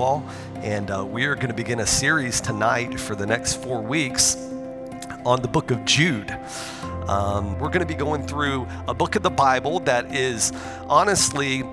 all. And uh, we are going to begin a series tonight for the next four weeks on the book of Jude. Um, we're going to be going through a book of the Bible that is honestly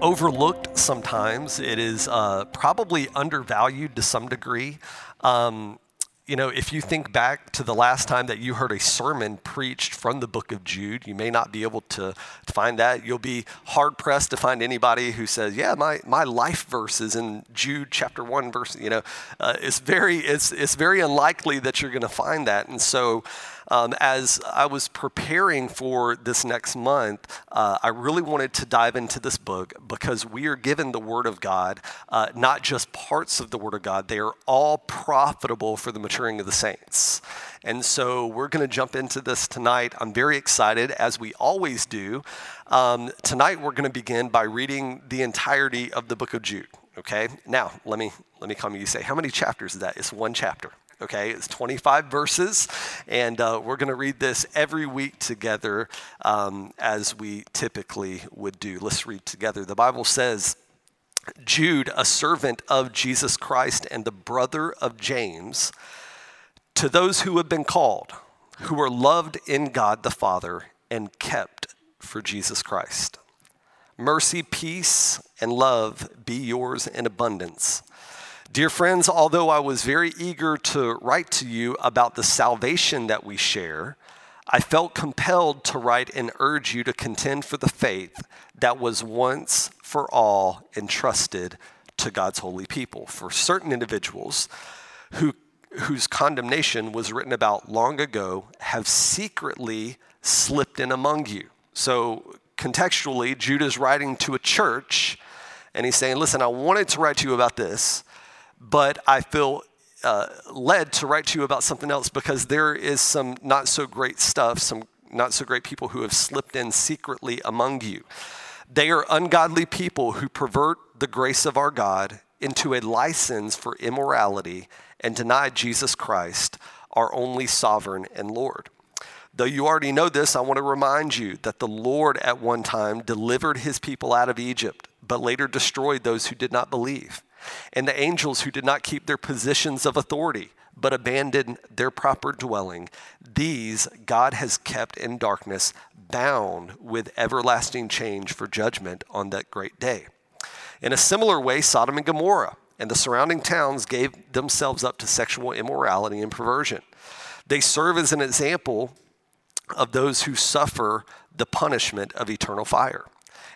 overlooked sometimes. It is uh, probably undervalued to some degree. Um, you know, if you think back to the last time that you heard a sermon preached from the book of Jude, you may not be able to, find that. You'll be hard pressed to find anybody who says, "Yeah, my, my life verse is in Jude chapter one, verse." You know, uh, it's very it's it's very unlikely that you're going to find that. And so, um, as I was preparing for this next month, uh, I really wanted to dive into this book because we are given the Word of God, uh, not just parts of the Word of God. They are all profitable for the maturing of the saints. And so we're going to jump into this tonight. I'm very excited, as we always do. Um, tonight we're going to begin by reading the entirety of the book of Jude. Okay. Now let me let me come. You say, how many chapters is that? It's one chapter okay? It's 25 verses, and uh, we're going to read this every week together um, as we typically would do. Let's read together. The Bible says, Jude, a servant of Jesus Christ and the brother of James, to those who have been called, who are loved in God the Father and kept for Jesus Christ. Mercy, peace, and love be yours in abundance Dear friends, although I was very eager to write to you about the salvation that we share, I felt compelled to write and urge you to contend for the faith that was once for all entrusted to God's holy people. For certain individuals who, whose condemnation was written about long ago have secretly slipped in among you. So, contextually, Jude is writing to a church and he's saying, Listen, I wanted to write to you about this but I feel uh, led to write to you about something else because there is some not so great stuff, some not so great people who have slipped in secretly among you. They are ungodly people who pervert the grace of our God into a license for immorality and deny Jesus Christ, our only sovereign and Lord. Though you already know this, I want to remind you that the Lord at one time delivered his people out of Egypt, but later destroyed those who did not believe and the angels who did not keep their positions of authority, but abandoned their proper dwelling, these God has kept in darkness, bound with everlasting change for judgment on that great day. In a similar way, Sodom and Gomorrah and the surrounding towns gave themselves up to sexual immorality and perversion. They serve as an example of those who suffer the punishment of eternal fire.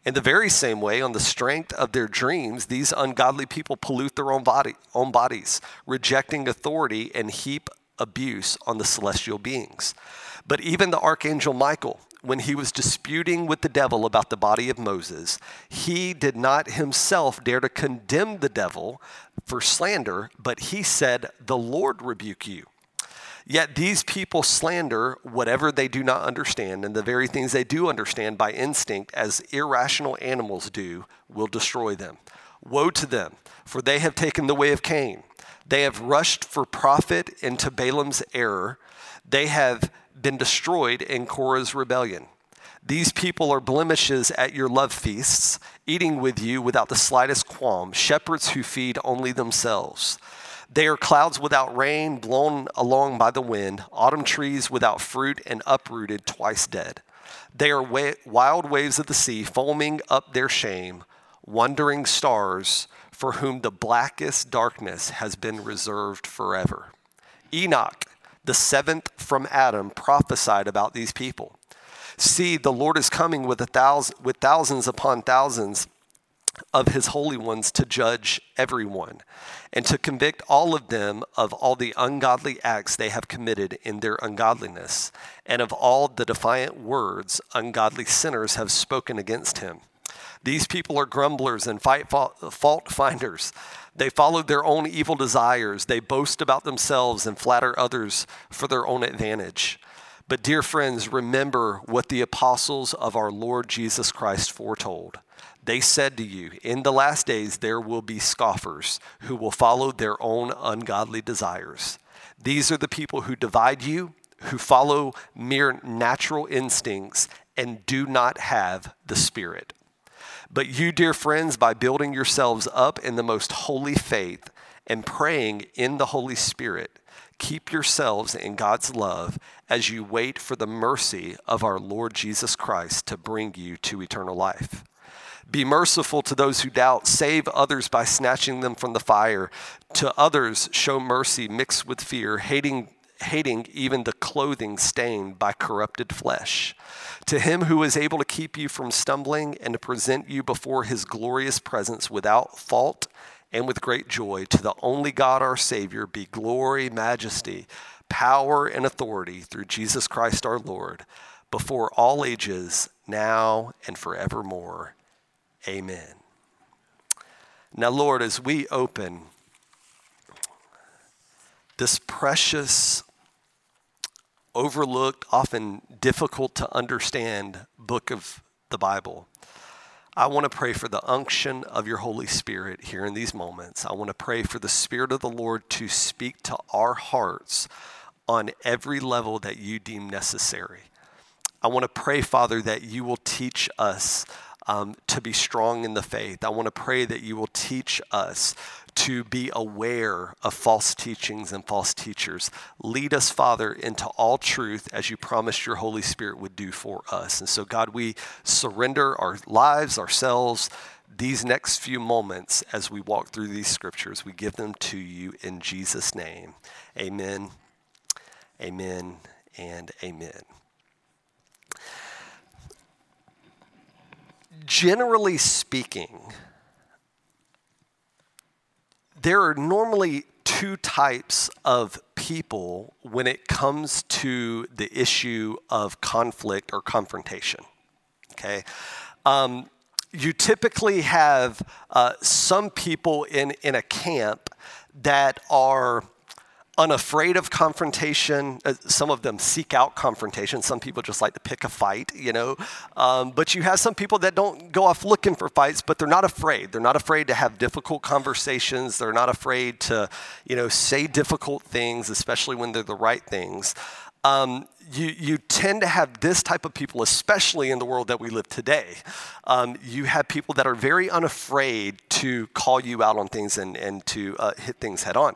In the very same way, on the strength of their dreams, these ungodly people pollute their own, body, own bodies, rejecting authority and heap abuse on the celestial beings. But even the archangel Michael, when he was disputing with the devil about the body of Moses, he did not himself dare to condemn the devil for slander, but he said, The Lord rebuke you. Yet these people slander whatever they do not understand, and the very things they do understand by instinct, as irrational animals do, will destroy them. Woe to them, for they have taken the way of Cain. They have rushed for profit into Balaam's error. They have been destroyed in Korah's rebellion. These people are blemishes at your love feasts, eating with you without the slightest qualm, shepherds who feed only themselves. They are clouds without rain, blown along by the wind, autumn trees without fruit, and uprooted, twice dead. They are wa- wild waves of the sea, foaming up their shame, wandering stars for whom the blackest darkness has been reserved forever. Enoch, the seventh from Adam, prophesied about these people. See, the Lord is coming with, a thousand, with thousands upon thousands of his holy ones to judge everyone and to convict all of them of all the ungodly acts they have committed in their ungodliness and of all the defiant words ungodly sinners have spoken against him. These people are grumblers and fault finders. They follow their own evil desires. They boast about themselves and flatter others for their own advantage. But, dear friends, remember what the apostles of our Lord Jesus Christ foretold. They said to you, In the last days there will be scoffers who will follow their own ungodly desires. These are the people who divide you, who follow mere natural instincts, and do not have the Spirit. But you, dear friends, by building yourselves up in the most holy faith and praying in the Holy Spirit, keep yourselves in God's love as you wait for the mercy of our Lord Jesus Christ to bring you to eternal life. Be merciful to those who doubt. Save others by snatching them from the fire. To others, show mercy mixed with fear, hating, hating even the clothing stained by corrupted flesh. To him who is able to keep you from stumbling and to present you before his glorious presence without fault and with great joy, to the only God our Savior be glory, majesty, power, and authority through Jesus Christ our Lord, before all ages, now and forevermore. Amen. Now, Lord, as we open this precious, overlooked, often difficult to understand book of the Bible, I want to pray for the unction of your Holy Spirit here in these moments. I want to pray for the Spirit of the Lord to speak to our hearts on every level that you deem necessary. I want to pray, Father, that you will teach us um, to be strong in the faith. I want to pray that you will teach us to be aware of false teachings and false teachers. Lead us, Father, into all truth as you promised your Holy Spirit would do for us. And so, God, we surrender our lives, ourselves, these next few moments as we walk through these scriptures. We give them to you in Jesus' name. Amen, amen, and amen. Generally speaking, there are normally two types of people when it comes to the issue of conflict or confrontation. Okay? Um, you typically have uh, some people in, in a camp that are unafraid of confrontation. Uh, some of them seek out confrontation. Some people just like to pick a fight, you know. Um, but you have some people that don't go off looking for fights, but they're not afraid. They're not afraid to have difficult conversations. They're not afraid to, you know, say difficult things, especially when they're the right things. Um, you, you tend to have this type of people, especially in the world that we live today. Um, you have people that are very unafraid to call you out on things and, and to uh, hit things head on.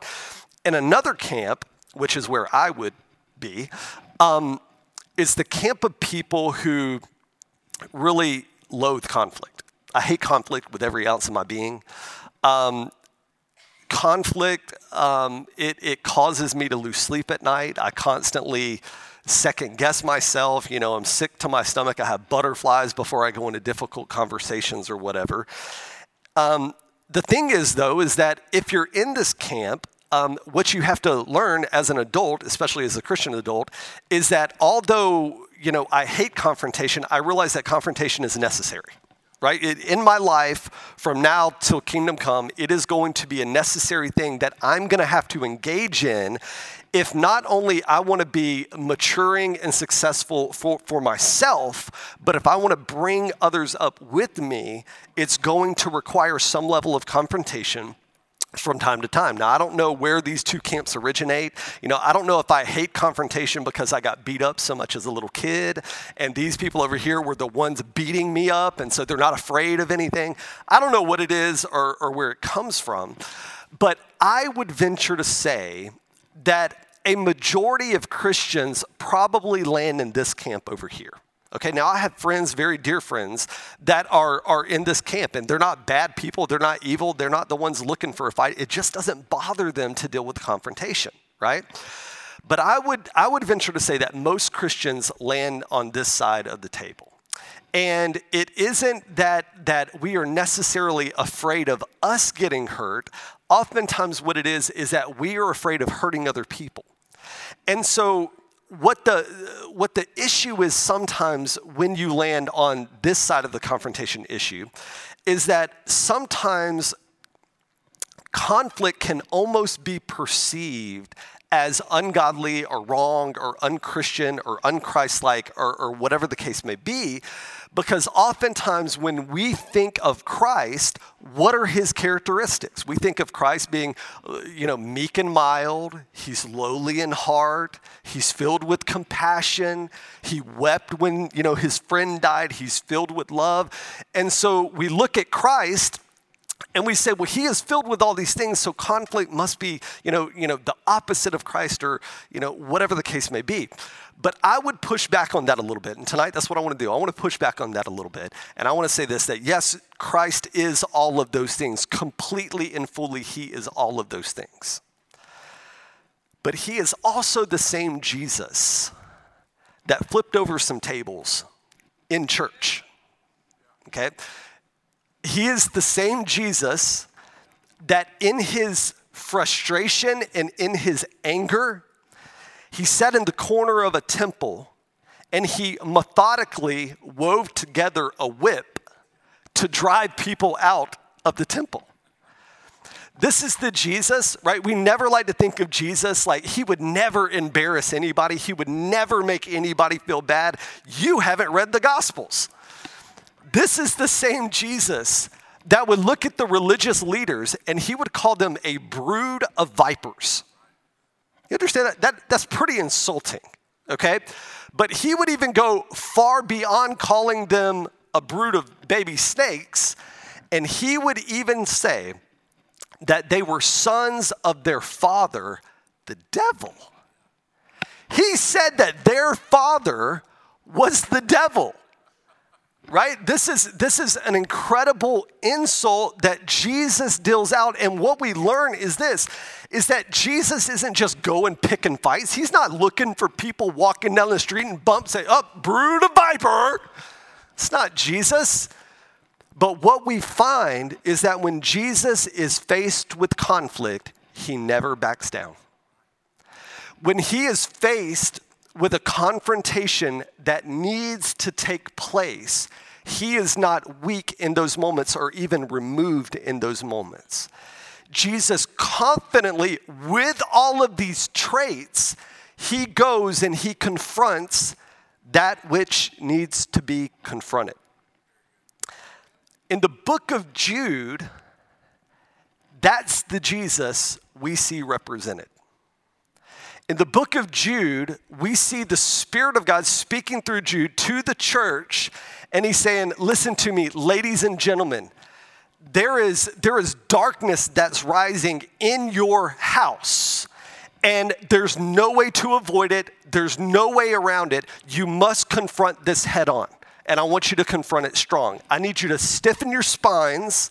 In another camp, which is where I would be, um, is the camp of people who really loathe conflict. I hate conflict with every ounce of my being. Um, conflict, um, it, it causes me to lose sleep at night. I constantly second guess myself. You know, I'm sick to my stomach. I have butterflies before I go into difficult conversations or whatever. Um, the thing is, though, is that if you're in this camp um, what you have to learn as an adult, especially as a Christian adult, is that although you know I hate confrontation, I realize that confrontation is necessary. Right? It, in my life, from now till kingdom come, it is going to be a necessary thing that I'm going to have to engage in if not only I want to be maturing and successful for, for myself, but if I want to bring others up with me, it's going to require some level of confrontation from time to time. Now, I don't know where these two camps originate. You know, I don't know if I hate confrontation because I got beat up so much as a little kid, and these people over here were the ones beating me up, and so they're not afraid of anything. I don't know what it is or, or where it comes from, but I would venture to say that a majority of Christians probably land in this camp over here. Okay, now I have friends, very dear friends, that are, are in this camp, and they're not bad people, they're not evil, they're not the ones looking for a fight. It just doesn't bother them to deal with confrontation, right? But I would, I would venture to say that most Christians land on this side of the table. And it isn't that, that we are necessarily afraid of us getting hurt. Oftentimes, what it is, is that we are afraid of hurting other people. And so what the what the issue is sometimes when you land on this side of the confrontation issue is that sometimes conflict can almost be perceived as ungodly or wrong or unchristian or unchristlike or, or whatever the case may be. Because oftentimes, when we think of Christ, what are his characteristics? We think of Christ being, uh, you know, meek and mild. He's lowly in heart. He's filled with compassion. He wept when, you know, his friend died. He's filled with love. And so we look at Christ and we say, well, he is filled with all these things, so conflict must be, you know, you know, the opposite of Christ, or you know, whatever the case may be. But I would push back on that a little bit. And tonight, that's what I want to do. I want to push back on that a little bit. And I want to say this that yes, Christ is all of those things. Completely and fully, He is all of those things. But He is also the same Jesus that flipped over some tables in church. Okay? He is the same Jesus that in his frustration and in his anger, he sat in the corner of a temple and he methodically wove together a whip to drive people out of the temple. This is the Jesus, right? We never like to think of Jesus like he would never embarrass anybody, he would never make anybody feel bad. You haven't read the Gospels. This is the same Jesus that would look at the religious leaders and he would call them a brood of vipers. You understand that? that that's pretty insulting, okay? But he would even go far beyond calling them a brood of baby snakes, and he would even say that they were sons of their father, the devil. He said that their father was the devil right? This is this is an incredible insult that jesus deals out. And what we learn is this is that jesus isn't just going picking fights. He's not looking for people walking down the street and bump say up oh, brood of viper. It's not jesus. But what we find is that when jesus is faced with conflict he never backs down. When he is faced with a confrontation that needs to take place, he is not weak in those moments or even removed in those moments. Jesus confidently, with all of these traits, he goes and he confronts that which needs to be confronted. In the book of Jude, that's the Jesus we see represented. In the book of Jude, we see the Spirit of God speaking through Jude to the church, and he's saying, Listen to me, ladies and gentlemen, there is, there is darkness that's rising in your house, and there's no way to avoid it, there's no way around it. You must confront this head on, and I want you to confront it strong. I need you to stiffen your spines.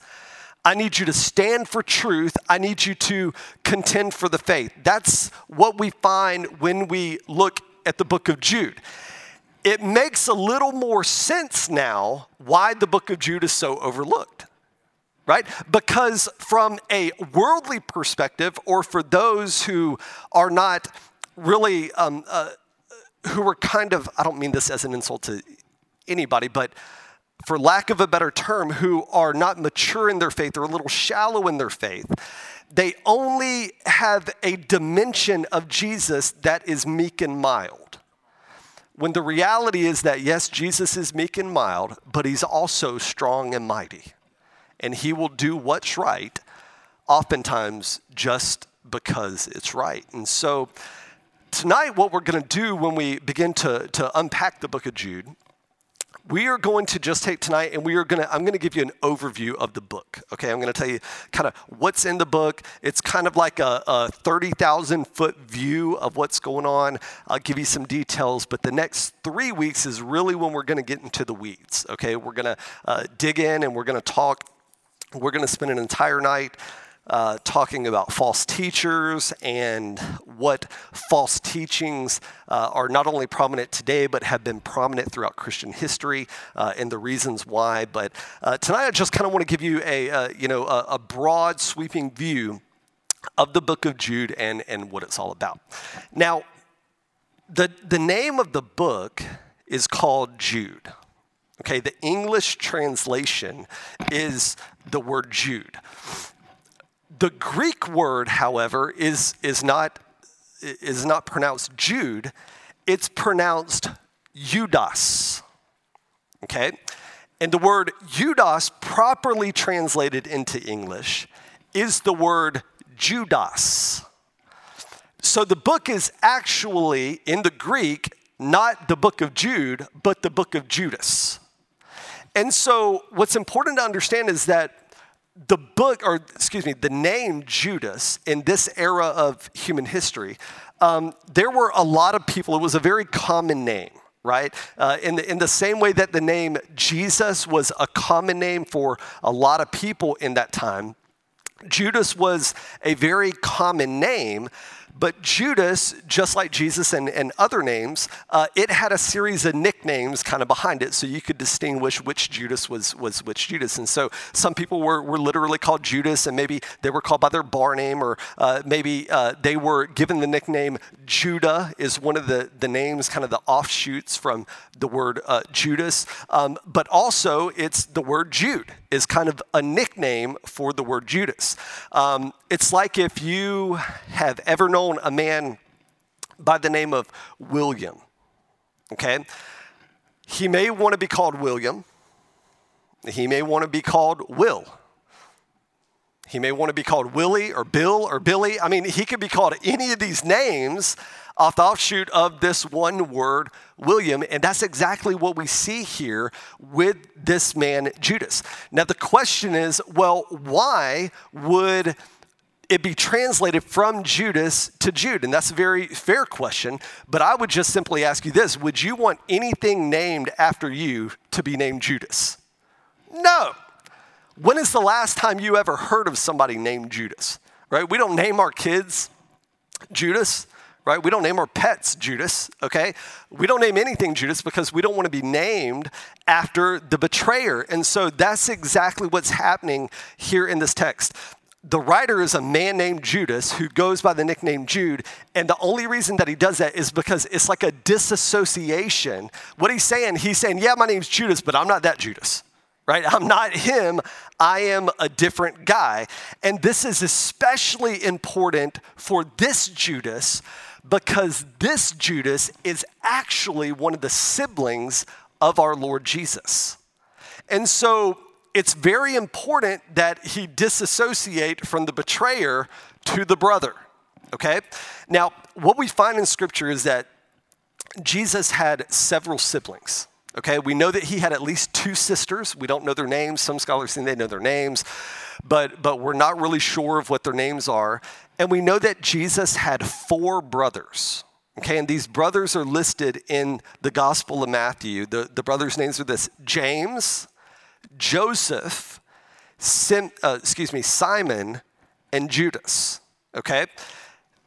I need you to stand for truth. I need you to contend for the faith. That's what we find when we look at the book of Jude. It makes a little more sense now why the book of Jude is so overlooked, right? Because from a worldly perspective, or for those who are not really, um, uh, who are kind of, I don't mean this as an insult to anybody, but for lack of a better term, who are not mature in their faith or a little shallow in their faith. They only have a dimension of Jesus that is meek and mild. When the reality is that, yes, Jesus is meek and mild, but he's also strong and mighty. And he will do what's right, oftentimes just because it's right. And so, tonight, what we're going to do when we begin to, to unpack the book of Jude we are going to just take tonight and we are going to i'm going to give you an overview of the book okay? I'm going to tell you kind of what's in the book. It's kind of like a, a 30000 foot view of what's going on. I'll give you some details but the next three weeks is really when we're going to get into the weeds okay? We're going to uh, dig in and we're going to talk. We're going to spend an entire night uh, talking about false teachers and what false teachings uh, are not only prominent today, but have been prominent throughout Christian history uh, and the reasons why. But uh, tonight, I just kind of want to give you a, uh, you know, a, a broad, sweeping view of the book of Jude and, and what it's all about. Now, the, the name of the book is called Jude. Okay, the English translation is the word Jude. The Greek word, however, is, is not is not pronounced Jude, it's pronounced Judas. Okay? And the word Judas, properly translated into English, is the word Judas. So the book is actually, in the Greek, not the book of Jude, but the book of Judas. And so what's important to understand is that the book, or excuse me, the name Judas in this era of human history, um, there were a lot of people, it was a very common name right? Uh, in, the, in the same way that the name Jesus was a common name for a lot of people in that time, Judas was a very common name. But Judas, just like Jesus and, and other names, uh, it had a series of nicknames kind of behind it so you could distinguish which Judas was, was which Judas. And so some people were, were literally called Judas, and maybe they were called by their bar name, or uh, maybe uh, they were given the nickname Judah, is one of the, the names, kind of the offshoots from the word uh, Judas. Um, but also, it's the word Jude is kind of a nickname for the word Judas. Um, it's like if you have ever known a man by the name of William, okay? He may want to be called William, he may want to be called Will. He may want to be called Willie or Bill or Billy. I mean, he could be called any of these names off the offshoot of this one word, William. And that's exactly what we see here with this man, Judas. Now, the question is well, why would it be translated from Judas to Jude? And that's a very fair question. But I would just simply ask you this Would you want anything named after you to be named Judas? No. When is the last time you ever heard of somebody named Judas? Right? We don't name our kids Judas right? We don't name our pets Judas, okay? We don't name anything Judas because we don't want to be named after the betrayer. And so that's exactly what's happening here in this text. The writer is a man named Judas who goes by the nickname Jude. And the only reason that he does that is because it's like a disassociation. What he's saying, he's saying, yeah, my name's Judas, but I'm not that Judas right? I'm not him, I am a different guy. And this is especially important for this Judas because this Judas is actually one of the siblings of our Lord Jesus. And so it's very important that he disassociate from the betrayer to the brother. Okay? Now, what we find in scripture is that Jesus had several siblings. Okay, we know that he had at least two sisters. We don't know their names. Some scholars think they know their names, but, but we're not really sure of what their names are. And we know that Jesus had four brothers. Okay, and these brothers are listed in the Gospel of Matthew. The, the brothers' names are this James, Joseph, Sim, uh, excuse me, Simon, and Judas. Okay?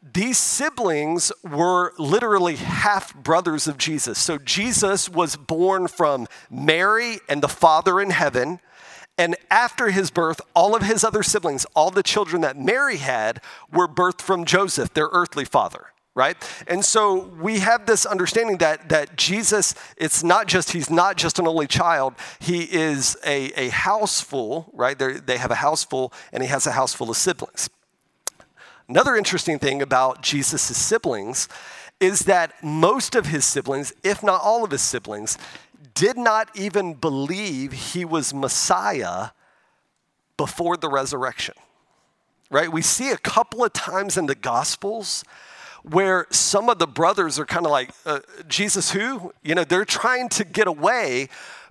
These siblings were literally half brothers of Jesus. So Jesus was born from Mary and the Father in heaven. And after his birth, all of his other siblings, all the children that Mary had, were birthed from Joseph, their earthly father right and so we have this understanding that that jesus it's not just he's not just an only child he is a, a house full right They're, they have a house full and he has a house full of siblings another interesting thing about jesus' siblings is that most of his siblings if not all of his siblings did not even believe he was Messiah before the resurrection. Right? We see a couple of times in the Gospels where some of the brothers are kind of like, uh, Jesus, who? You know, they're trying to get away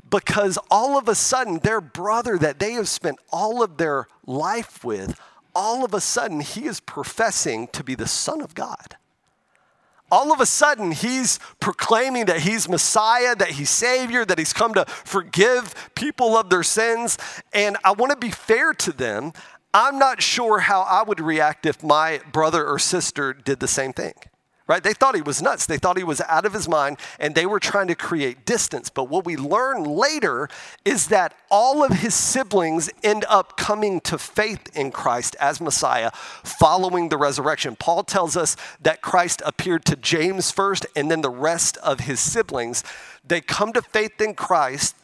because all of a sudden their brother that they have spent all of their life with, all of a sudden he is professing to be the Son of God all of a sudden he's proclaiming that he's Messiah, that he's Savior, that he's come to forgive people of their sins. And I want to be fair to them. I'm not sure how I would react if my brother or sister did the same thing right? They thought he was nuts. They thought he was out of his mind and they were trying to create distance. But what we learn later is that all of his siblings end up coming to faith in Christ as Messiah following the resurrection. Paul tells us that Christ appeared to James first and then the rest of his siblings. They come to faith in Christ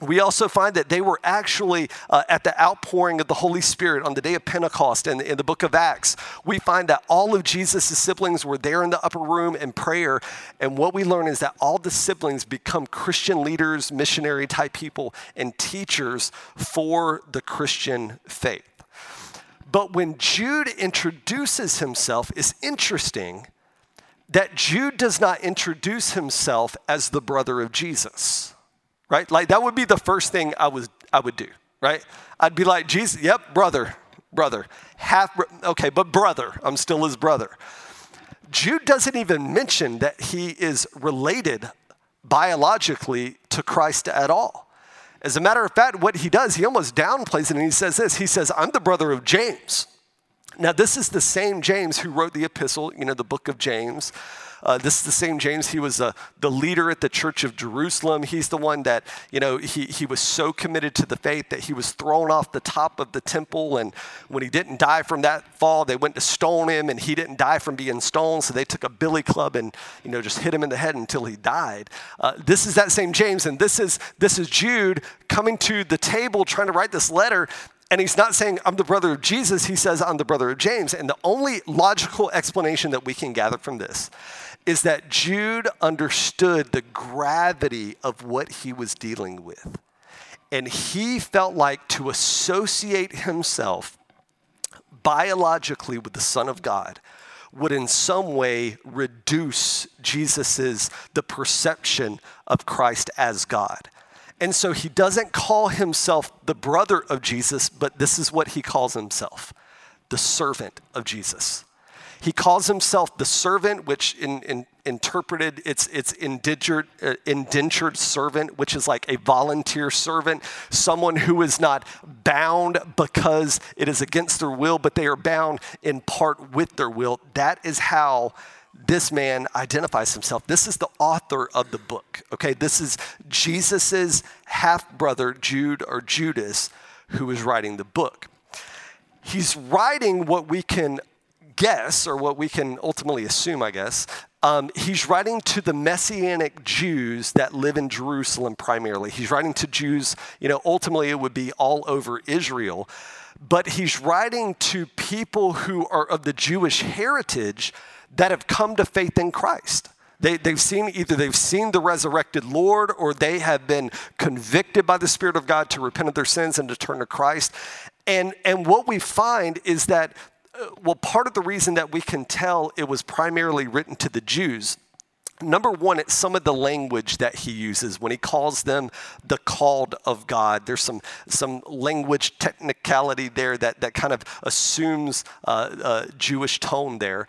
We also find that they were actually uh, at the outpouring of the Holy Spirit on the day of Pentecost in, in the book of Acts. We find that all of Jesus' siblings were there in the upper room in prayer. And what we learn is that all the siblings become Christian leaders, missionary type people, and teachers for the Christian faith. But when Jude introduces himself, it's interesting that Jude does not introduce himself as the brother of Jesus right? Like that would be the first thing I was I would do, right? I'd be like, Jesus, yep, brother, brother, half, okay, but brother, I'm still his brother. Jude doesn't even mention that he is related biologically to Christ at all. As a matter of fact, what he does, he almost downplays it and he says this He says, I'm the brother of James. Now, this is the same James who wrote the epistle, you know, the book of James. Uh, this is the same James. He was uh, the leader at the church of Jerusalem. He's the one that, you know, he, he was so committed to the faith that he was thrown off the top of the temple. And when he didn't die from that fall, they went to stone him, and he didn't die from being stoned. So they took a billy club and, you know, just hit him in the head until he died. Uh, this is that same James, and this is, this is Jude coming to the table trying to write this letter. And he's not saying, I'm the brother of Jesus. He says, I'm the brother of James. And the only logical explanation that we can gather from this is that Jude understood the gravity of what he was dealing with. And he felt like to associate himself biologically with the Son of God would in some way reduce Jesus's the perception of Christ as God. And so he doesn't call himself the brother of Jesus, but this is what he calls himself the servant of Jesus. He calls himself the servant, which in, in interpreted it's it's indentured, uh, indentured servant, which is like a volunteer servant, someone who is not bound because it is against their will, but they are bound in part with their will. That is how this man identifies himself. This is the author of the book. Okay, this is Jesus's half brother, Jude or Judas, who is writing the book. He's writing what we can guess, or what we can ultimately assume, I guess. Um, he's writing to the Messianic Jews that live in Jerusalem primarily. He's writing to Jews, you know, ultimately it would be all over Israel. But he's writing to people who are of the Jewish heritage that have come to faith in Christ. They, they've seen either they've seen the resurrected Lord or they have been convicted by the Spirit of God to repent of their sins and to turn to Christ. And, and what we find is that, well, part of the reason that we can tell it was primarily written to the Jews Number one, it's some of the language that he uses when he calls them the called of God. There's some, some language technicality there that, that kind of assumes uh, uh, Jewish tone there.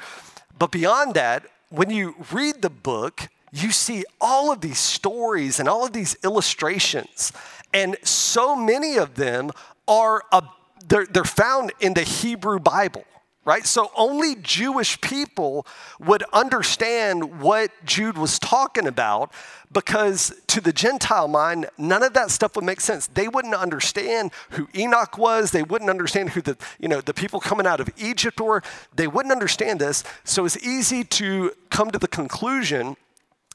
But beyond that, when you read the book, you see all of these stories and all of these illustrations. And so many of them are, a, they're, they're found in the Hebrew Bible right? So only Jewish people would understand what Jude was talking about because to the Gentile mind, none of that stuff would make sense. They wouldn't understand who Enoch was. They wouldn't understand who the, you know, the people coming out of Egypt were. They wouldn't understand this. So it's easy to come to the conclusion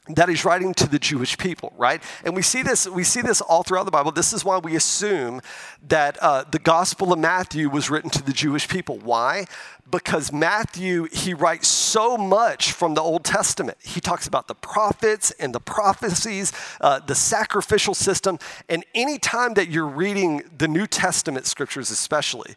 that he's writing to the Jewish people, right? And we see this, we see this all throughout the Bible. This is why we assume that uh, the Gospel of Matthew was written to the Jewish people. Why? Because Matthew, he writes so much from the Old Testament. He talks about the prophets and the prophecies, uh, the sacrificial system, and any time that you're reading the New Testament scriptures, especially,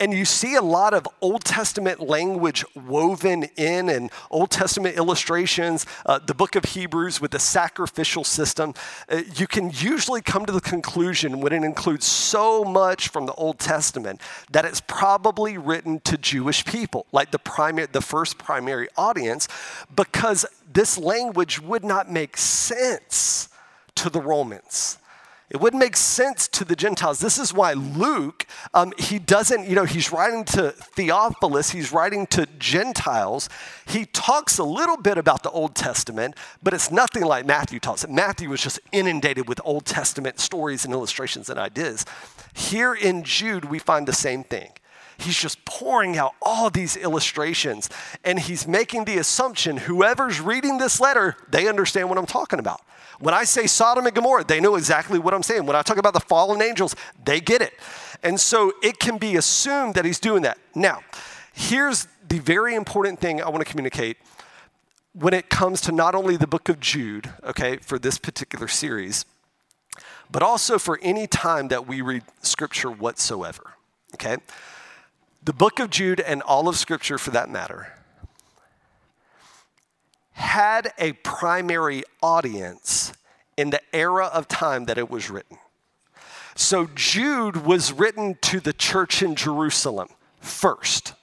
and you see a lot of Old Testament language woven in and Old Testament illustrations, uh, the book of Hebrews with the sacrificial system. Uh, you can usually come to the conclusion when it includes so much from the Old Testament that it's probably written to Jewish people, like the, primary, the first primary audience, because this language would not make sense to the Romans. It wouldn't make sense to the Gentiles. This is why Luke, um, he doesn't, you know, he's writing to Theophilus, he's writing to Gentiles. He talks a little bit about the Old Testament, but it's nothing like Matthew talks. Matthew was just inundated with Old Testament stories and illustrations and ideas. Here in Jude, we find the same thing. He's just pouring out all these illustrations. And he's making the assumption whoever's reading this letter, they understand what I'm talking about. When I say Sodom and Gomorrah, they know exactly what I'm saying. When I talk about the fallen angels, they get it. And so it can be assumed that he's doing that. Now, here's the very important thing I want to communicate when it comes to not only the book of Jude, okay, for this particular series, but also for any time that we read scripture whatsoever, okay? The book of Jude and all of scripture for that matter had a primary audience in the era of time that it was written. So Jude was written to the church in Jerusalem first.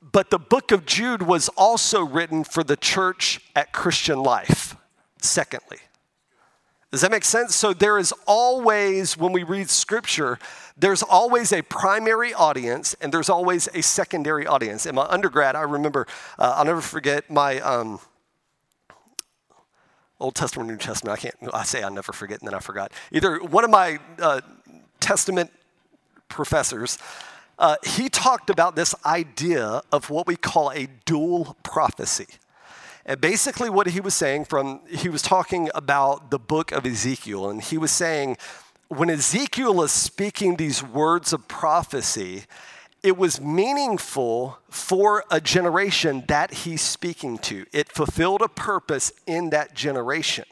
But the book of Jude was also written for the church at Christian life, secondly. Does that make sense? So there is always, when we read scripture, there's always a primary audience and there's always a secondary audience. In my undergrad, I remember, uh, I'll never forget my um, Old Testament, New Testament. I can't, I say I never forget and then I forgot. Either one of my uh, Testament professors, uh, he talked about this idea of what we call a dual prophecy. And basically, what he was saying from, he was talking about the book of Ezekiel, and he was saying, when Ezekiel is speaking these words of prophecy, it was meaningful for a generation that he's speaking to. It fulfilled a purpose in that generation.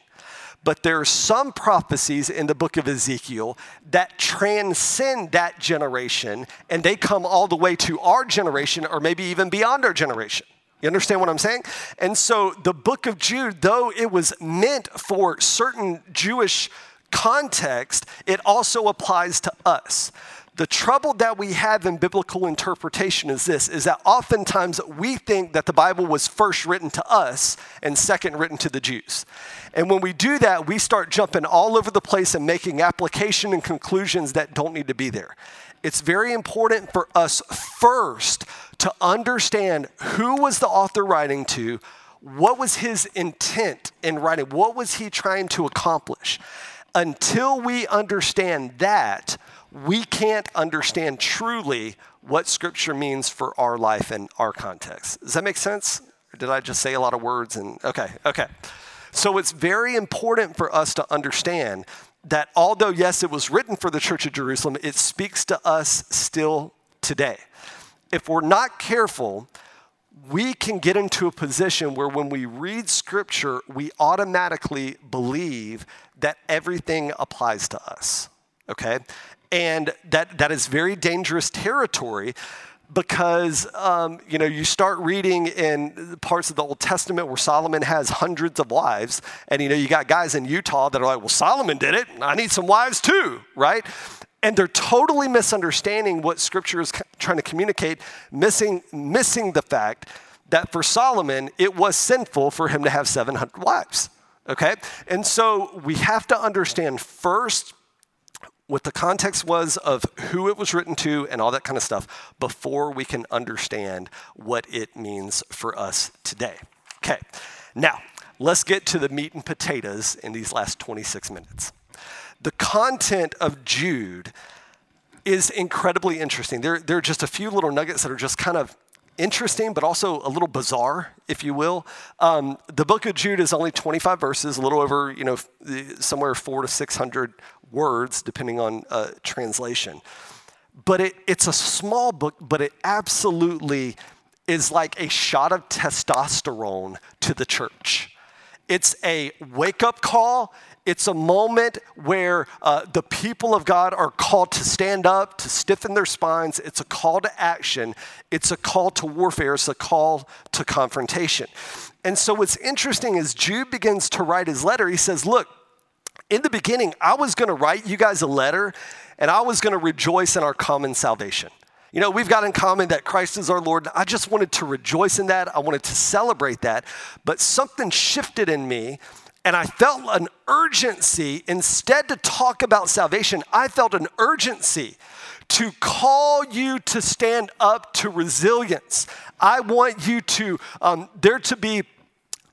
But there are some prophecies in the book of Ezekiel that transcend that generation and they come all the way to our generation or maybe even beyond our generation. You understand what I'm saying? And so the book of Jude, though it was meant for certain Jewish context, it also applies to us. The trouble that we have in biblical interpretation is this is that oftentimes we think that the Bible was first written to us and second written to the Jews. And when we do that, we start jumping all over the place and making application and conclusions that don't need to be there. It's very important for us first to understand who was the author writing to, what was his intent in writing, what was he trying to accomplish. Until we understand that, we can't understand truly what Scripture means for our life and our context. Does that make sense? Or did I just say a lot of words? And okay, okay. So it's very important for us to understand that although, yes, it was written for the church of Jerusalem, it speaks to us still today if we're not careful, we can get into a position where when we read scripture, we automatically believe that everything applies to us. Okay? And that, that is very dangerous territory because um, you know you start reading in parts of the Old Testament where Solomon has hundreds of wives, and you know you got guys in Utah that are like, "Well, Solomon did it. I need some wives too," right? And they're totally misunderstanding what scripture is trying to communicate, missing, missing the fact that for Solomon, it was sinful for him to have 700 wives. Okay? And so we have to understand first what the context was of who it was written to and all that kind of stuff before we can understand what it means for us today. Okay, now let's get to the meat and potatoes in these last 26 minutes the content of Jude is incredibly interesting. There, there are just a few little nuggets that are just kind of interesting, but also a little bizarre, if you will. Um, the book of Jude is only 25 verses, a little over, you know, somewhere four to 600 words, depending on uh, translation. But it, it's a small book, but it absolutely is like a shot of testosterone to the church. It's a wake up call. It's a moment where uh, the people of God are called to stand up, to stiffen their spines. It's a call to action. It's a call to warfare. It's a call to confrontation. And so, what's interesting is Jude begins to write his letter. He says, Look, in the beginning, I was going to write you guys a letter and I was going to rejoice in our common salvation. You know, we've got in common that Christ is our Lord. I just wanted to rejoice in that. I wanted to celebrate that. But something shifted in me and I felt an urgency, instead to talk about salvation, I felt an urgency to call you to stand up to resilience. I want you to, um, there to be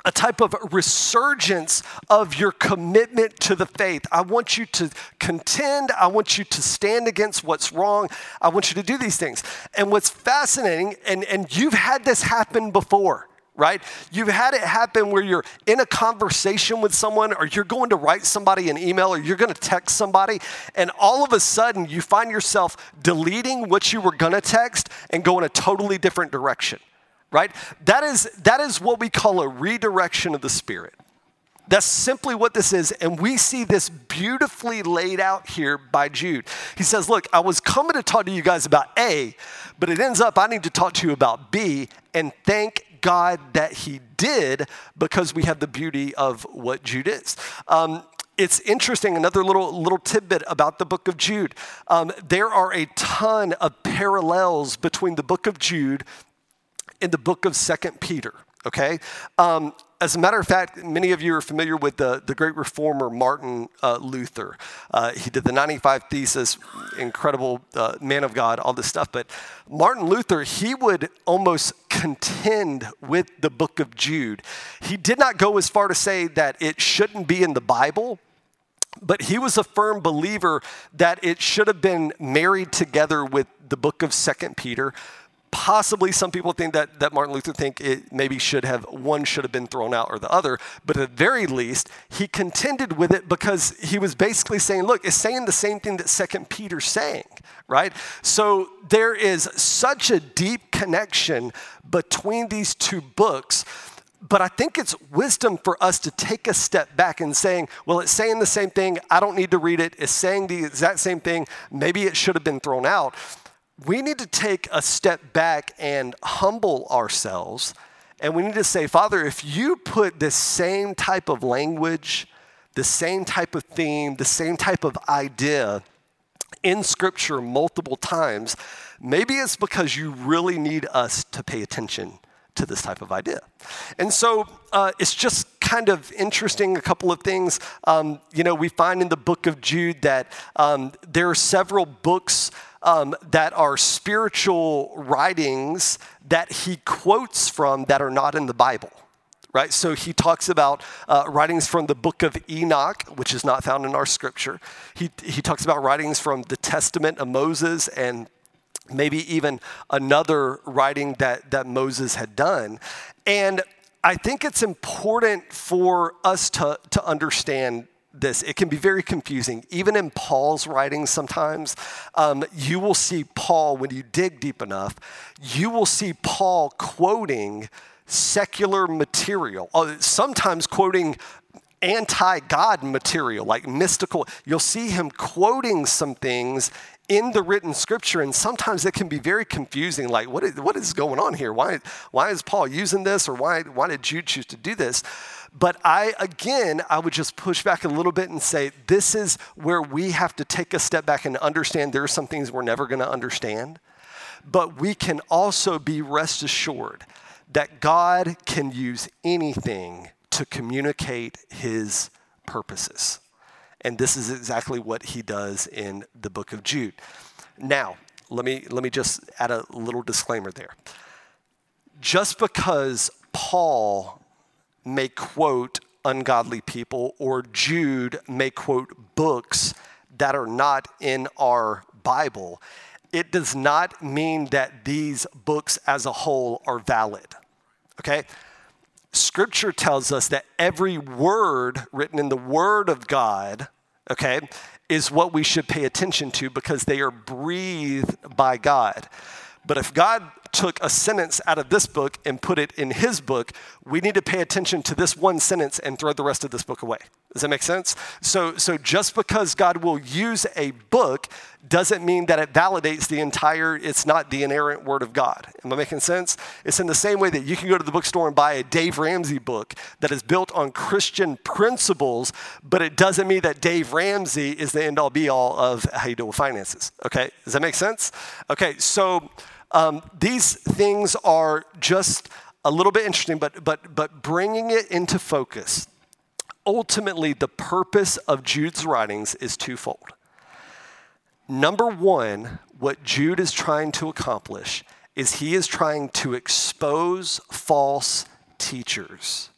a type of resurgence of your commitment to the faith. I want you to contend. I want you to stand against what's wrong. I want you to do these things. And what's fascinating, and, and you've had this happen before right? You've had it happen where you're in a conversation with someone, or you're going to write somebody an email, or you're going to text somebody, and all of a sudden you find yourself deleting what you were going to text and going a totally different direction right? That is, that is what we call a redirection of the Spirit. That's simply what this is. And we see this beautifully laid out here by Jude. He says, Look, I was coming to talk to you guys about A, but it ends up I need to talk to you about B, and thank God that He did because we have the beauty of what Jude is. Um, it's interesting another little little tidbit about the book of jude um, there are a ton of parallels between the book of jude and the book of Second Peter, okay? Um, as a matter of fact, many of you are familiar with the, the great reformer Martin uh, Luther. Uh, he did the 95 Thesis, incredible uh, man of God, all this stuff. But Martin Luther, he would almost contend with the book of Jude. He did not go as far to say that it shouldn't be in the Bible, but he was a firm believer that it should have been married together with the book of Second Peter Possibly some people think that, that Martin Luther think it maybe should have, one should have been thrown out or the other, but at the very least, he contended with it because he was basically saying, look, it's saying the same thing that Second Peter's saying, right? So there is such a deep connection between these two books but I think it's wisdom for us to take a step back and saying, well, it's saying the same thing. I don't need to read it. It's saying the exact same thing. Maybe it should have been thrown out we need to take a step back and humble ourselves. And we need to say, Father, if you put the same type of language, the same type of theme, the same type of idea in Scripture multiple times, maybe it's because you really need us to pay attention to this type of idea. And so uh, it's just kind of interesting, a couple of things. Um, you know, we find in the book of Jude that um, there are several books um, that are spiritual writings that he quotes from that are not in the Bible. Right? So he talks about uh, writings from the book of Enoch, which is not found in our scripture. He, he talks about writings from the Testament of Moses and maybe even another writing that, that Moses had done. And I think it's important for us to, to understand this. It can be very confusing. Even in Paul's writings, sometimes um, you will see Paul, when you dig deep enough, you will see Paul quoting secular material, uh, sometimes quoting anti God material, like mystical. You'll see him quoting some things in the written scripture, and sometimes it can be very confusing. Like, what is, what is going on here? Why, why is Paul using this, or why, why did Jude choose to do this? But I, again, I would just push back a little bit and say this is where we have to take a step back and understand there are some things we're never going to understand. But we can also be rest assured that God can use anything to communicate his purposes. And this is exactly what he does in the book of Jude. Now, let me, let me just add a little disclaimer there. Just because Paul may quote ungodly people or Jude may quote books that are not in our Bible, it does not mean that these books as a whole are valid. Okay? Scripture tells us that every word written in the Word of God, okay, is what we should pay attention to because they are breathed by God. But if God took a sentence out of this book and put it in his book, we need to pay attention to this one sentence and throw the rest of this book away. Does that make sense? So, so just because God will use a book doesn't mean that it validates the entire, it's not the inerrant word of God. Am I making sense? It's in the same way that you can go to the bookstore and buy a Dave Ramsey book that is built on Christian principles, but it doesn't mean that Dave Ramsey is the end all be all of how you deal with finances. Okay? Does that make sense? Okay, so um, these things are just a little bit interesting, but, but, but bringing it into focus. Ultimately, the purpose of Jude's writings is twofold. Number one, what Jude is trying to accomplish is he is trying to expose false teachers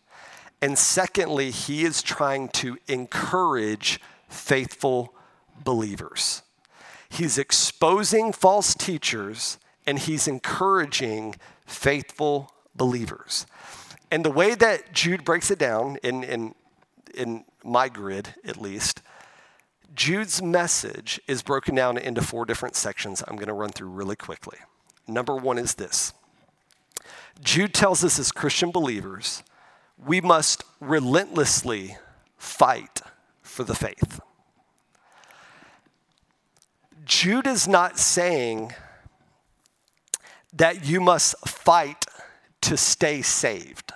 And secondly, he is trying to encourage faithful believers. He's exposing false teachers and he's encouraging faithful believers. And the way that Jude breaks it down, in, in, in my grid at least, Jude's message is broken down into four different sections I'm going to run through really quickly. Number one is this Jude tells us as Christian believers, we must relentlessly fight for the faith. Jude is not saying that you must fight to stay saved.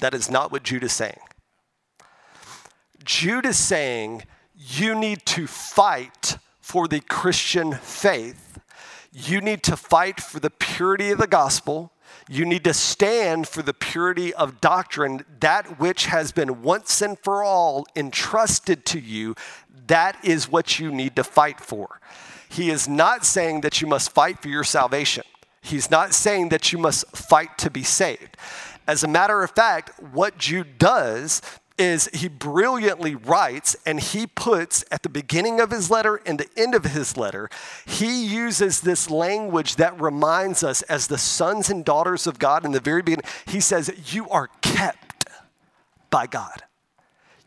That is not what Jude is saying. Jude is saying you need to fight for the Christian faith. You need to fight for the purity of the gospel. You need to stand for the purity of doctrine, that which has been once and for all entrusted to you. That is what you need to fight for. He is not saying that you must fight for your salvation. He's not saying that you must fight to be saved. As a matter of fact, what Jude does is he brilliantly writes and he puts at the beginning of his letter and the end of his letter, he uses this language that reminds us as the sons and daughters of God in the very beginning. He says, You are kept by God.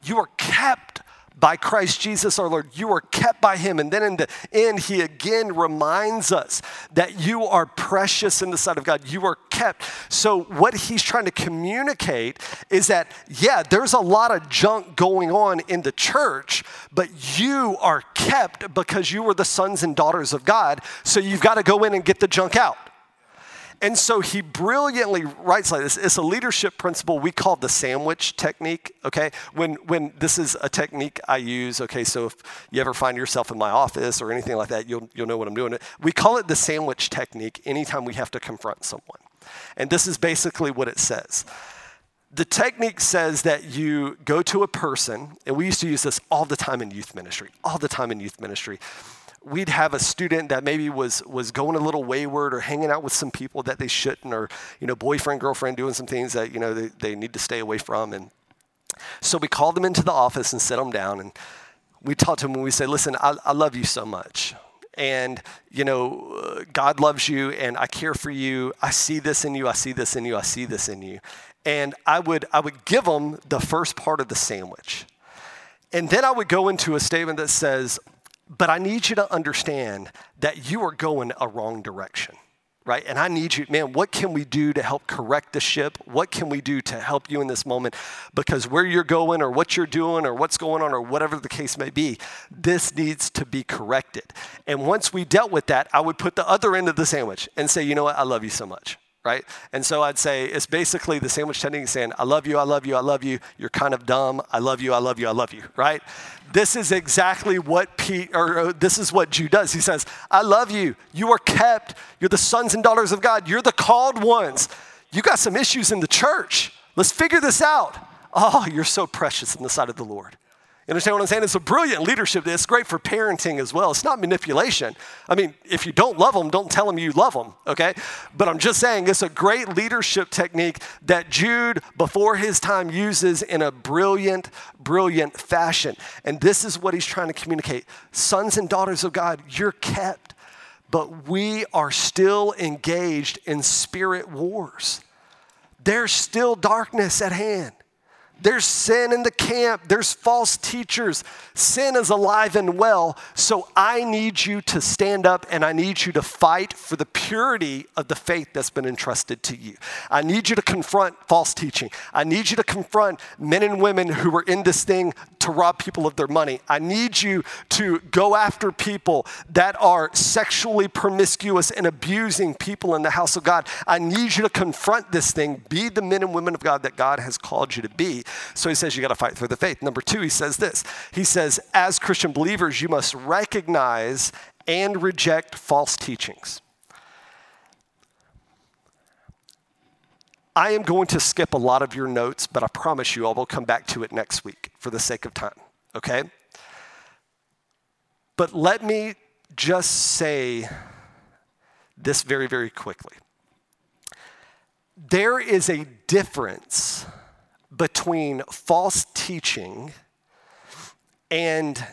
You are kept by Christ Jesus our Lord. You are kept by him. And then in the end, he again reminds us that you are precious in the sight of God. You are kept. So, what he's trying to communicate is that, yeah, there's a lot of junk going on in the church, but you are kept because you are the sons and daughters of God. So, you've got to go in and get the junk out. And so he brilliantly writes like this. It's a leadership principle we call the sandwich technique, okay? When, when this is a technique I use, okay, so if you ever find yourself in my office or anything like that, you'll, you'll know what I'm doing. We call it the sandwich technique anytime we have to confront someone. And this is basically what it says. The technique says that you go to a person, and we used to use this all the time in youth ministry, all the time in youth ministry we'd have a student that maybe was was going a little wayward or hanging out with some people that they shouldn't or you know boyfriend girlfriend doing some things that you know they, they need to stay away from. And so we called them into the office and set them down. And we talked to them and we said listen I, I love you so much. And you know god loves you and i care for you. I see this in you. I see this in you. I see this in you. And i would i would give them the first part of the sandwich. And then I would go into a statement that says, but I need you to understand that you are going a wrong direction, right? And I need you, man, what can we do to help correct the ship? What can we do to help you in this moment? Because where you're going or what you're doing or what's going on or whatever the case may be, this needs to be corrected. And once we dealt with that, I would put the other end of the sandwich and say, you know what? I love you so much right? And so I'd say it's basically the sandwich technique saying, I love you, I love you, I love you. You're kind of dumb. I love you, I love you, I love you, right? This is exactly what Pete, or uh, this is what Jude does. He says, I love you. You are kept. You're the sons and daughters of God. You're the called ones. You got some issues in the church. Let's figure this out. Oh, you're so precious in the sight of the Lord. You understand what I'm saying? It's a brilliant leadership. It's great for parenting as well. It's not manipulation. I mean, if you don't love them, don't tell them you love them, okay? But I'm just saying it's a great leadership technique that Jude, before his time, uses in a brilliant, brilliant fashion. And this is what he's trying to communicate Sons and daughters of God, you're kept, but we are still engaged in spirit wars. There's still darkness at hand. There's sin in the camp. There's false teachers. Sin is alive and well. So I need you to stand up and I need you to fight for the purity of the faith that's been entrusted to you. I need you to confront false teaching. I need you to confront men and women who are in this thing to rob people of their money. I need you to go after people that are sexually promiscuous and abusing people in the house of God. I need you to confront this thing. Be the men and women of God that God has called you to be. So he says you got to fight for the faith. Number two, he says this. He says, as Christian believers, you must recognize and reject false teachings. I am going to skip a lot of your notes, but I promise you I will come back to it next week for the sake of time, okay? But let me just say this very, very quickly. There is a difference between false teaching and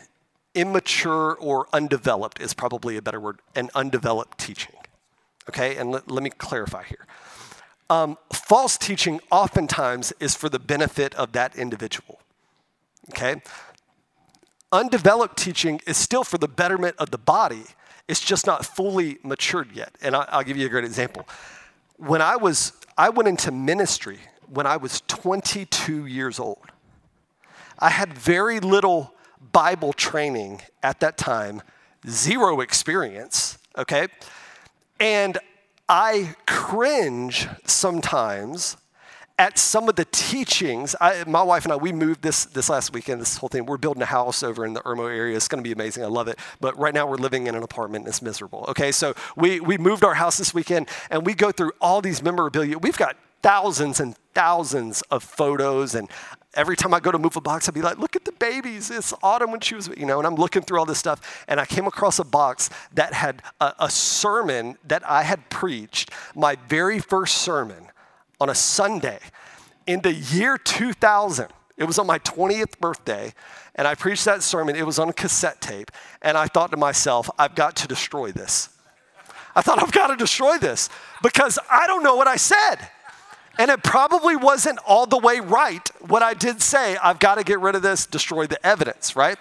immature or undeveloped is probably a better word, and undeveloped teaching. Okay, and let, let me clarify here. Um, false teaching oftentimes is for the benefit of that individual. Okay? Undeveloped teaching is still for the betterment of the body, it's just not fully matured yet. And I, I'll give you a great example. When I was, I went into ministry when I was 22 years old. I had very little Bible training at that time, zero experience, okay? And I cringe sometimes at some of the teachings. I, my wife and I, we moved this, this last weekend, this whole thing. We're building a house over in the Irmo area. It's going to be amazing. I love it. But right now we're living in an apartment and it's miserable. Okay, so we, we moved our house this weekend and we go through all these memorabilia. We've got thousands and thousands of photos and every time I go to move a box, I'd be like, look at the babies. It's autumn when she was, you know, and I'm looking through all this stuff. And I came across a box that had a, a sermon that I had preached, my very first sermon on a Sunday in the year 2000. It was on my 20th birthday, and I preached that sermon. It was on a cassette tape, and I thought to myself, I've got to destroy this. I thought, I've got to destroy this because I don't know what I said. And it probably wasn't all the way right what I did say. I've got to get rid of this, destroy the evidence, right?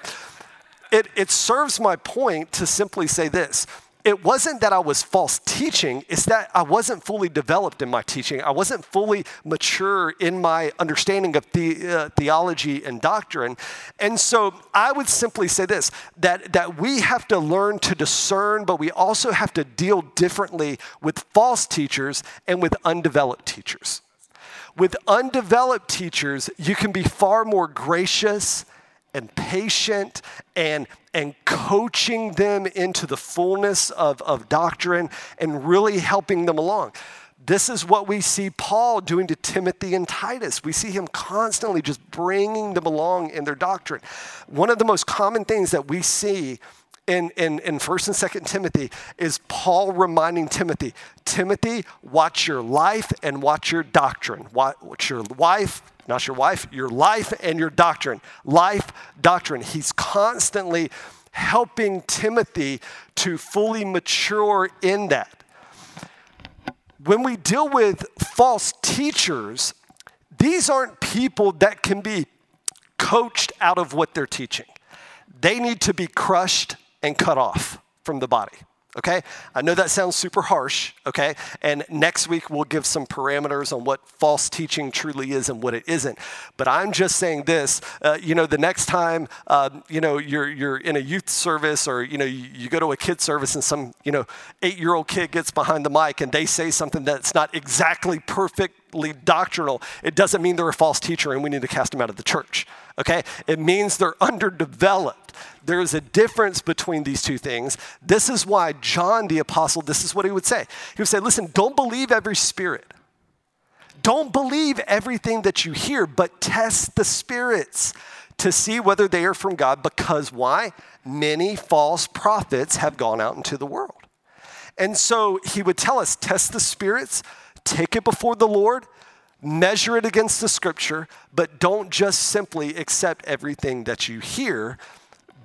It, it serves my point to simply say this it wasn't that I was false teaching, it's that I wasn't fully developed in my teaching. I wasn't fully mature in my understanding of the, uh, theology and doctrine. And so I would simply say this that, that we have to learn to discern, but we also have to deal differently with false teachers and with undeveloped teachers. With undeveloped teachers, you can be far more gracious and patient and, and coaching them into the fullness of, of doctrine and really helping them along. This is what we see Paul doing to Timothy and Titus. We see him constantly just bringing them along in their doctrine. One of the most common things that we see in, in, in 1st and 2nd Timothy is Paul reminding Timothy, Timothy, watch your life and watch your doctrine. Watch your wife, not your wife, your life and your doctrine. Life, doctrine. He's constantly helping Timothy to fully mature in that. When we deal with false teachers, these aren't people that can be coached out of what they're teaching. They need to be crushed and cut off from the body. Okay? I know that sounds super harsh, okay? And next week we'll give some parameters on what false teaching truly is and what it isn't. But I'm just saying this, uh, you know, the next time, um, you know, you're, you're in a youth service or, you know, you, you go to a kid service and some, you know, eight year old kid gets behind the mic and they say something that's not exactly perfectly doctrinal, it doesn't mean they're a false teacher and we need to cast them out of the church, okay? It means they're underdeveloped there is a difference between these two things. This is why John the apostle, this is what he would say. He would say, listen, don't believe every spirit. Don't believe everything that you hear, but test the spirits to see whether they are from God because why? Many false prophets have gone out into the world. And so he would tell us test the spirits, take it before the Lord, measure it against the scripture, but don't just simply accept everything that you hear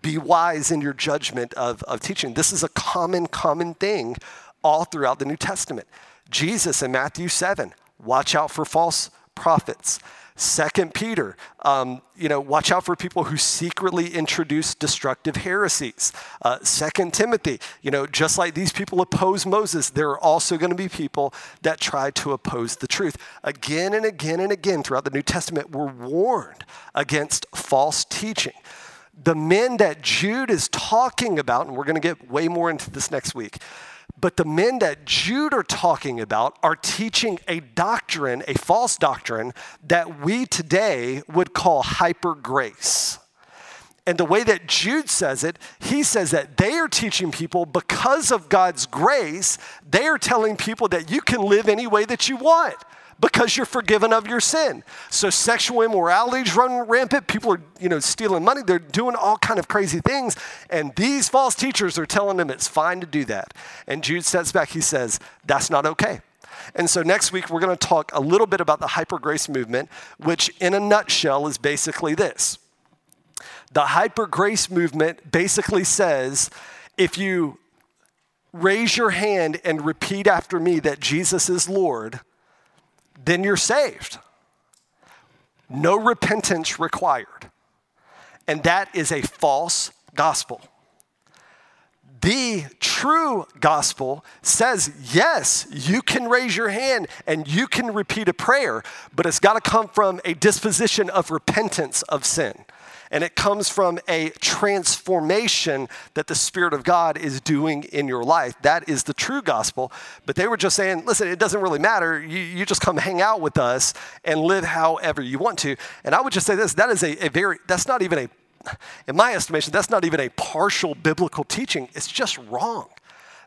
be wise in your judgment of, of teaching. This is a common, common thing all throughout the New Testament. Jesus in Matthew 7, watch out for false prophets. Second Peter, um, you know, watch out for people who secretly introduce destructive heresies. Uh, Second Timothy, you know, just like these people oppose Moses, there are also going to be people that try to oppose the truth. Again and again and again throughout the New Testament, we're warned against false teaching the men that Jude is talking about, and we're going to get way more into this next week, but the men that Jude are talking about are teaching a doctrine, a false doctrine, that we today would call hyper grace. And the way that Jude says it, he says that they are teaching people because of God's grace, they are telling people that you can live any way that you want because you're forgiven of your sin. So sexual immorality is running rampant. People are, you know, stealing money. They're doing all kind of crazy things. And these false teachers are telling them it's fine to do that. And Jude steps back. He says, that's not okay. And so next week, we're going to talk a little bit about the hyper grace movement, which in a nutshell is basically this. The hyper grace movement basically says if you raise your hand and repeat after me that Jesus is Lord, then you're saved. No repentance required. And that is a false gospel. The true gospel says, yes, you can raise your hand and you can repeat a prayer, but it's got to come from a disposition of repentance of sin. And it comes from a transformation that the Spirit of God is doing in your life. That is the true gospel. But they were just saying, listen, it doesn't really matter. You, you just come hang out with us and live however you want to. And I would just say this that is a, a very, that's not even a in my estimation, that's not even a partial biblical teaching, it's just wrong.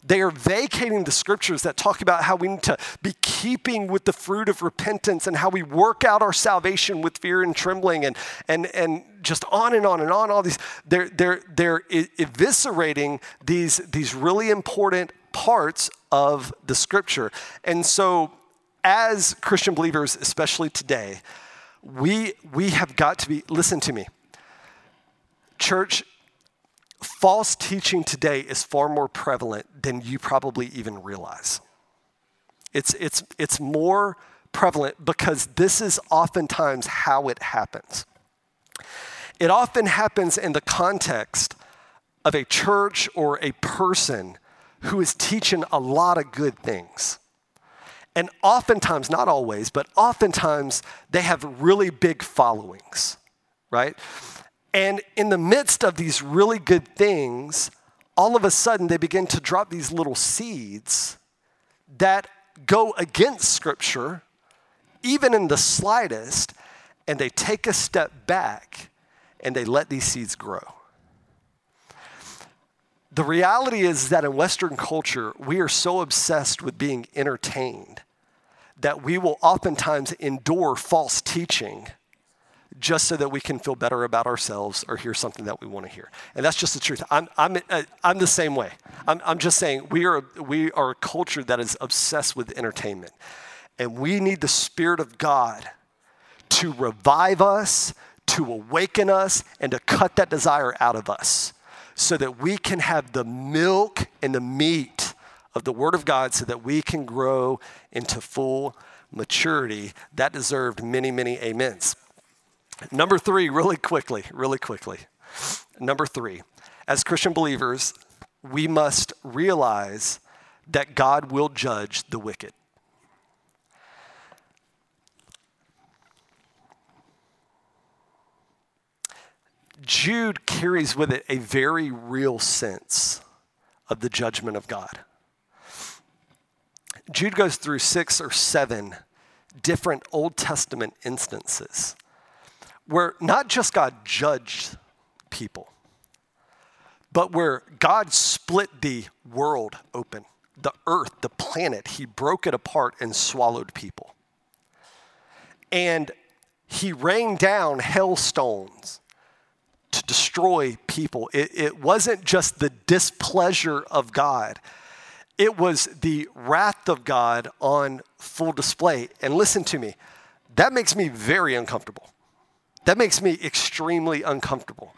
They are vacating the scriptures that talk about how we need to be keeping with the fruit of repentance and how we work out our salvation with fear and trembling and, and, and just on and on and on. All these, they're, they're, they're eviscerating these, these really important parts of the scripture. And so, as Christian believers, especially today, we, we have got to be, listen to me, Church, false teaching today is far more prevalent than you probably even realize. It's, it's, it's more prevalent because this is oftentimes how it happens. It often happens in the context of a church or a person who is teaching a lot of good things. And oftentimes, not always, but oftentimes, they have really big followings, right? And in the midst of these really good things, all of a sudden they begin to drop these little seeds that go against Scripture, even in the slightest, and they take a step back and they let these seeds grow. The reality is that in Western culture, we are so obsessed with being entertained that we will oftentimes endure false teaching just so that we can feel better about ourselves or hear something that we want to hear. And that's just the truth. I'm, I'm, uh, I'm the same way. I'm, I'm just saying we are, we are a culture that is obsessed with entertainment. And we need the Spirit of God to revive us, to awaken us, and to cut that desire out of us so that we can have the milk and the meat of the Word of God so that we can grow into full maturity. That deserved many, many amens. Number three, really quickly, really quickly. Number three, as Christian believers, we must realize that God will judge the wicked. Jude carries with it a very real sense of the judgment of God. Jude goes through six or seven different Old Testament instances where not just God judged people, but where God split the world open, the earth, the planet, He broke it apart and swallowed people. And He rained down hailstones to destroy people. It, it wasn't just the displeasure of God, it was the wrath of God on full display. And listen to me, that makes me very uncomfortable. That makes me extremely uncomfortable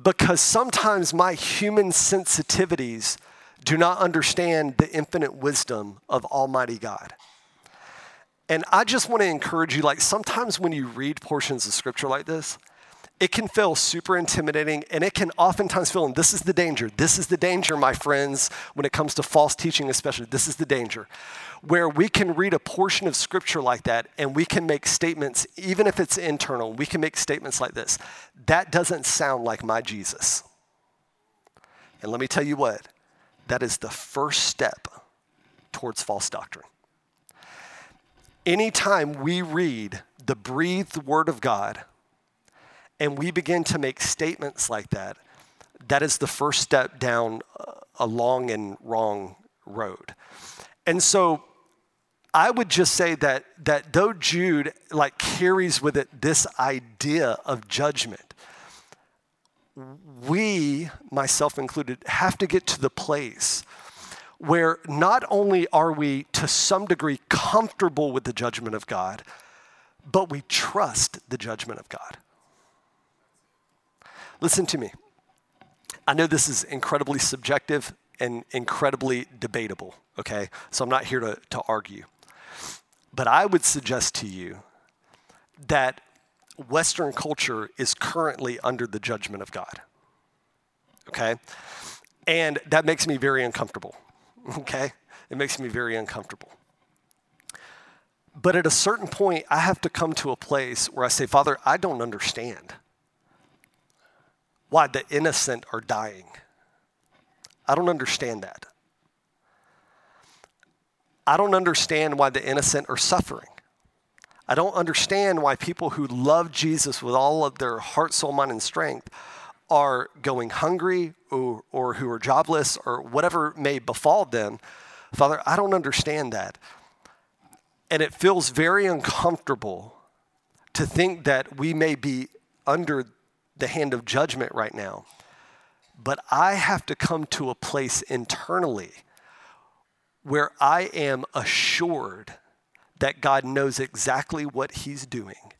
because sometimes my human sensitivities do not understand the infinite wisdom of Almighty God. And I just want to encourage you like, sometimes when you read portions of scripture like this, it can feel super intimidating and it can oftentimes feel, and this is the danger. This is the danger, my friends, when it comes to false teaching, especially. This is the danger where we can read a portion of scripture like that and we can make statements, even if it's internal, we can make statements like this. That doesn't sound like my Jesus. And let me tell you what, that is the first step towards false doctrine. Anytime we read the breathed word of God and we begin to make statements like that, that is the first step down a long and wrong road. And so I would just say that, that though Jude like carries with it this idea of judgment, we, myself included, have to get to the place where not only are we to some degree comfortable with the judgment of God, but we trust the judgment of God. Listen to me. I know this is incredibly subjective and incredibly debatable, okay? So I'm not here to, to argue. But I would suggest to you that Western culture is currently under the judgment of God, okay? And that makes me very uncomfortable, okay? It makes me very uncomfortable. But at a certain point, I have to come to a place where I say, Father, I don't understand why the innocent are dying. I don't understand that. I don't understand why the innocent are suffering. I don't understand why people who love Jesus with all of their heart, soul, mind, and strength are going hungry or, or who are jobless or whatever may befall them. Father, I don't understand that. And it feels very uncomfortable to think that we may be under the hand of judgment right now. But I have to come to a place internally where I am assured that God knows exactly what He's doing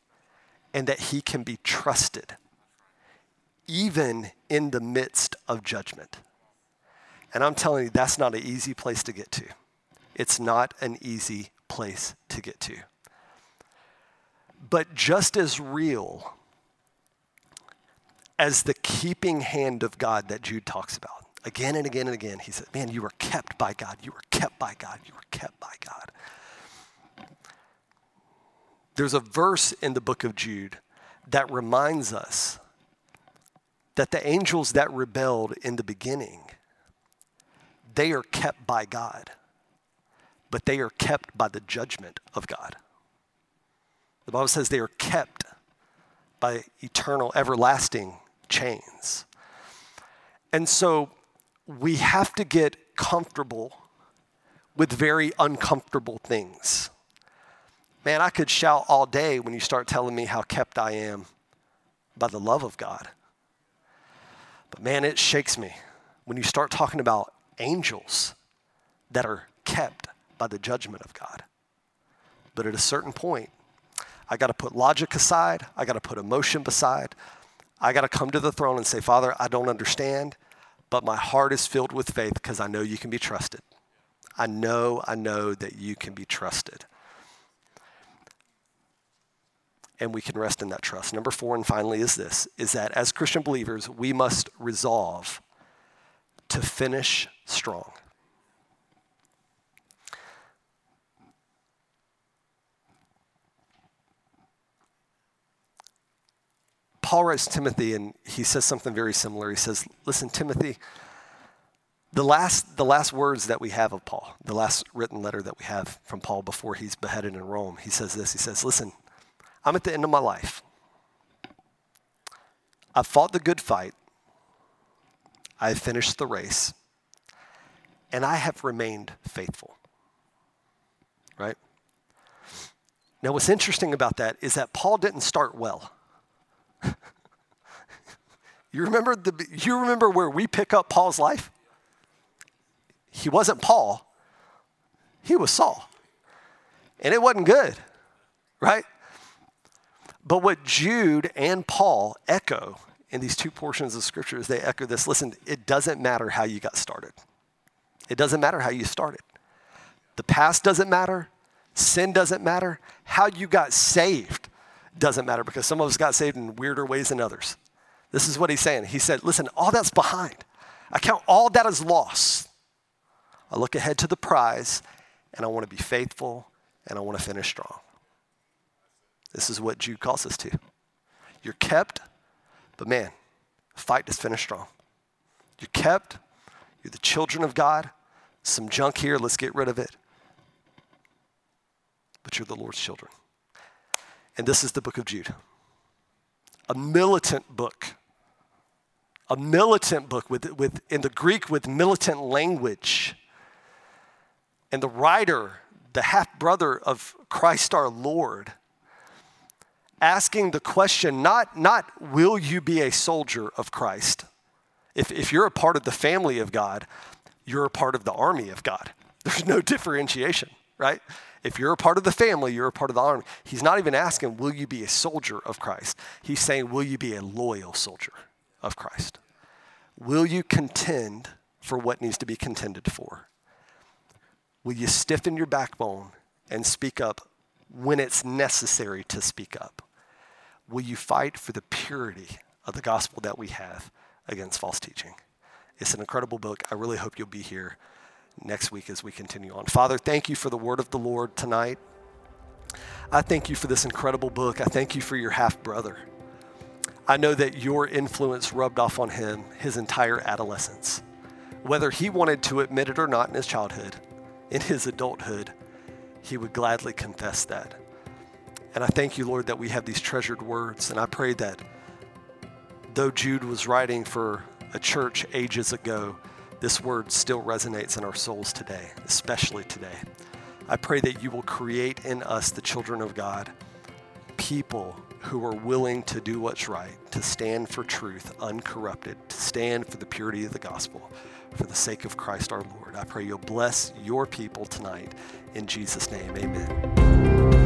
and that He can be trusted, even in the midst of judgment. And I'm telling you, that's not an easy place to get to. It's not an easy place to get to. But just as real as the keeping hand of God that Jude talks about, again and again and again, he said, Man, you were kept by God. You were kept by God. You were kept by God. There's a verse in the book of Jude that reminds us that the angels that rebelled in the beginning, they are kept by God but they are kept by the judgment of God. The Bible says they are kept by eternal, everlasting chains. And so we have to get comfortable with very uncomfortable things. Man, I could shout all day when you start telling me how kept I am by the love of God. But man, it shakes me when you start talking about angels that are kept by the judgment of God. But at a certain point, I got to put logic aside, I got to put emotion beside. I got to come to the throne and say, Father, I don't understand, but my heart is filled with faith because I know you can be trusted. I know, I know that you can be trusted. And we can rest in that trust. Number four, and finally, is this is that as Christian believers, we must resolve to finish strong. Paul writes to Timothy, and he says something very similar. He says, Listen, Timothy, the last, the last words that we have of Paul, the last written letter that we have from Paul before he's beheaded in Rome, he says this He says, Listen, I'm at the end of my life. I've fought the good fight, I've finished the race, and I have remained faithful. Right? Now, what's interesting about that is that Paul didn't start well. You remember the you remember where we pick up Paul's life? He wasn't Paul. He was Saul. And it wasn't good, right? But what Jude and Paul echo in these two portions of scripture is they echo this listen, it doesn't matter how you got started. It doesn't matter how you started. The past doesn't matter. Sin doesn't matter. How you got saved doesn't matter because some of us got saved in weirder ways than others. This is what he's saying. He said, Listen, all that's behind. I count all that as loss. I look ahead to the prize and I want to be faithful and I want to finish strong. This is what Jude calls us to. You're kept, but man, fight to finish strong. You're kept, you're the children of God. Some junk here, let's get rid of it. But you're the Lord's children. And this is the book of Jude. A militant book. A militant book with, with, in the Greek with militant language. And the writer, the half brother of Christ our Lord, asking the question not, not will you be a soldier of Christ? If, if you're a part of the family of God, you're a part of the army of God. There's no differentiation, right? If you're a part of the family, you're a part of the army. He's not even asking, will you be a soldier of Christ? He's saying, will you be a loyal soldier of Christ? Will you contend for what needs to be contended for? Will you stiffen your backbone and speak up when it's necessary to speak up? Will you fight for the purity of the gospel that we have against false teaching? It's an incredible book. I really hope you'll be here next week as we continue on. Father, thank you for the word of the Lord tonight. I thank you for this incredible book. I thank you for your half brother. I know that your influence rubbed off on him his entire adolescence. Whether he wanted to admit it or not in his childhood, in his adulthood, he would gladly confess that. And I thank you, Lord, that we have these treasured words. And I pray that though Jude was writing for a church ages ago, this word still resonates in our souls today, especially today. I pray that you will create in us, the children of God, people who are willing to do what's right, to stand for truth uncorrupted, to stand for the purity of the gospel, for the sake of Christ our Lord. I pray you'll bless your people tonight. In Jesus' name, amen.